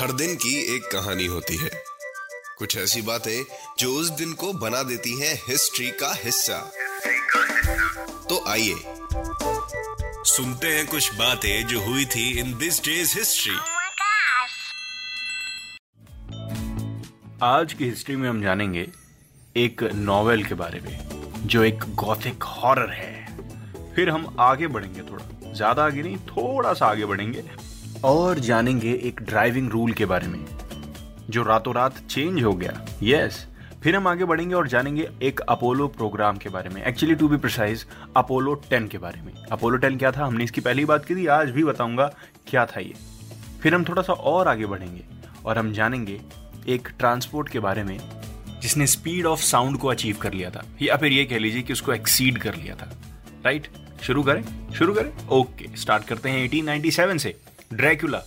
हर दिन की एक कहानी होती है। कुछ ऐसी बातें जो उस दिन को बना देती हैं हिस्ट्री का हिस्सा। तो आइए सुनते हैं कुछ बातें जो हुई थी इन दिस डेज़ हिस्ट्री. आज की हिस्ट्री में हम जानेंगे एक नॉवेल के बारे में जो एक गॉथिक हॉरर है। फिर हम आगे बढ़ेंगे थोड़ा। ज़्यादा आगे नहीं थोड़ा सा आगे बढ़ेंगे। और जानेंगे एक ड्राइविंग रूल के बारे में जो रातों रात चेंज हो गया। यस yes, फिर हम आगे बढ़ेंगे और जानेंगे एक अपोलो प्रोग्राम के बारे में। Actually to be precise Apollo 10 के बारे में। अपोलो 10 क्या था? हमने इसकी पहली बात की थी आज भी बताऊँगा क्या था ये। फिर हम थोड़ा सा और आगे बढ़ेंगे और हम जानेंगे एक ट्रांसपोर्ट के बारे में जिसने स्पीड ऑफ़ साउंड को अचीव कर लिया था। या फिर ये कह लीजिए कि उसको एक्सीड कर लिया था। राइट शुरू करें? शुरू करें? ओके स्टार्ट करते हैं 1897 से। ड्रैकुला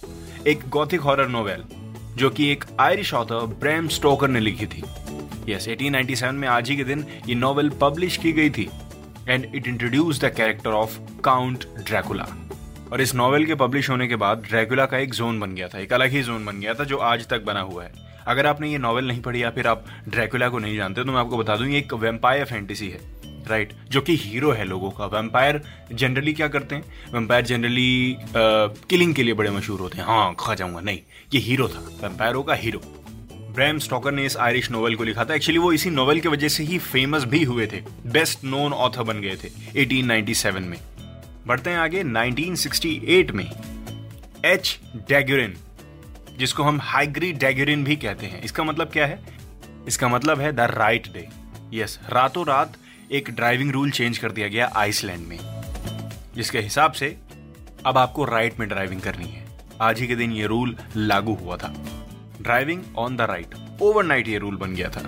एक गॉथिक हॉरर नोवेल जो कि एक आयरिश ऑथर ब्रैम स्टोकर ने लिखी थी। यस yes, 1897 में आज ही के दिन ये नॉवेल पब्लिश की गई थी and it introduce the character of count Dracula और इस नॉवेल के पब्लिश होने के बाद ड्रैकुला का एक जोन बन गया था एक अलग ही जोन बन गया था जो आज तक बना हुआ है। अगर आपने ये नॉवेल नहीं पढ़ी या फिर आप ड्रैकुला को नहीं जानते तो मैं आपको बता दूँ ये एक वेम्पायर फैंटेसी है। राइट जो कि हीरो है लोगों का। वेम्पायर जनरली क्या करते हैं? वेम्पायर जनरली किलिंग के लिए बड़े मशहूर होते हैं। हाँ खा जाऊँगा। नहीं, ये हीरो था। वेम्पायरों का हीरो ब्रैम स्टॉकर ने इस आयरिश नोवेल को लिखा था। एक्चुअली वो इसी नोवेल की वजह से ही फ़ेमस भी हुए थे। बेस्ट नोन ऑथर बन गए थे 1897 में। बढ़ते हैं आगे 1968 में। एच डैगुरिन जिसको हम हाइग्री डैगुरिन भी कहते हैं। इसका मतलब क्या है? इसका मतलब है द राइट डे यस रातों रात एक ड्राइविंग रूल चेंज कर दिया गया आइसलैंड में, जिसके हिसाब से अब आपको राइट में ड्राइविंग करनी है। आज ही के दिन ये रूल लागू हुआ था। Driving on the right overnight ये रूल बन गया था।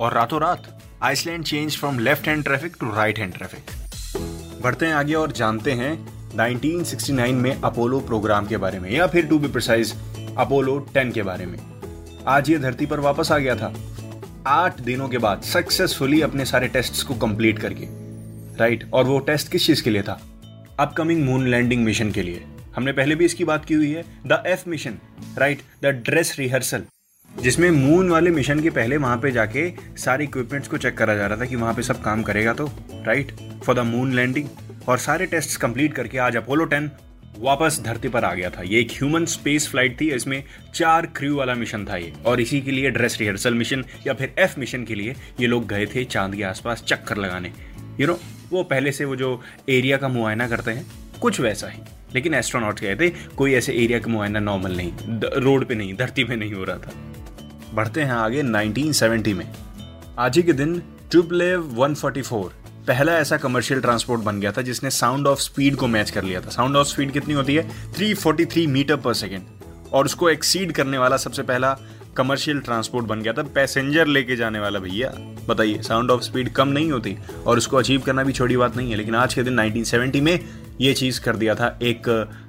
और रातों रात Iceland change from left hand traffic to right hand traffic बढ़ते हैं आगे और जानते हैं 1969 में अपोलो प्रोग्राम के बारे में, या फिर टू बी प्रिसाइज अपोलो 10 के बारे में। आज ये धरती पर वापस आ गया था। आठ दिनों के बाद सक्सेसफुली अपने सारे टेस्ट्स को कंप्लीट करके राइट और वो टेस्ट किस चीज़ के लिए था? अपकमिंग मून लैंडिंग मिशन के लिए। हमने पहले भी इसकी बात की हुई है the F mission right the dress rehearsal जिसमें मून वाले मिशन के पहले वहाँ पे जाके सारे इक्विपमेंट्स को चेक करा जा रहा था कि वहाँ पे सब काम करेगा तो right for the moon landing और सारे टेस्ट कंप्लीट करके आज अपोलो 10 वापस धरती पर आ गया था। ये एक ह्यूमन स्पेस फ़्लाइट थी, इसमें चार क्रू वाला मिशन था ये। और इसी के लिए ड्रेस रिहर्सल मिशन या फिर एफ़ मिशन के लिए ये लोग गए थे चाँद के आसपास चक्कर लगाने। यू नो वो पहले से वो जो एरिया का मुआयना करते हैं, कुछ वैसा ही। लेकिन एस्ट्रोनॉट गए थे, कोई ऐसे एरिया का मुआयना नॉर्मल नहीं रोड पे नहीं, धरती पे नहीं हो रहा था। बढ़ते हैं आगे 1970 में। आज ही के दिन ट्यूबलेव 144 पहला ऐसा कमर्शियल ट्रांसपोर्ट बन गया था जिसने साउंड ऑफ़ स्पीड को मैच कर लिया था। साउंड ऑफ़ स्पीड कितनी होती है? 343 मीटर पर सेकेंड और उसको एक्सीड करने वाला सबसे पहला कमर्शियल ट्रांसपोर्ट बन गया था। पैसेंजर लेके जाने वाला भैया, बताइए साउंड ऑफ़ स्पीड कम नहीं होती और उसको अचीव करना भी छोटी बात नहीं है, लेकिन आज के दिन 1970 में ये चीज़ कर दिया था एक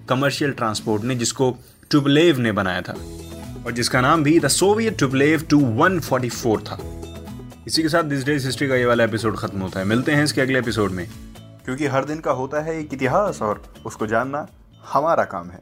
कमर्शियल ट्रांसपोर्ट ने, जिसको ट्यूबलेव ने बनाया था। और जिसका नाम भी द सोवियत ट्यूबलेव टू 144 था। इसी के साथ दिस डेज़ हिस्ट्री का ये वाला एपिसोड खत्म होता है। मिलते हैं इसके अगले एपिसोड में। क्योंकि हर दिन का होता है एक इतिहास और उसको जानना हमारा काम है।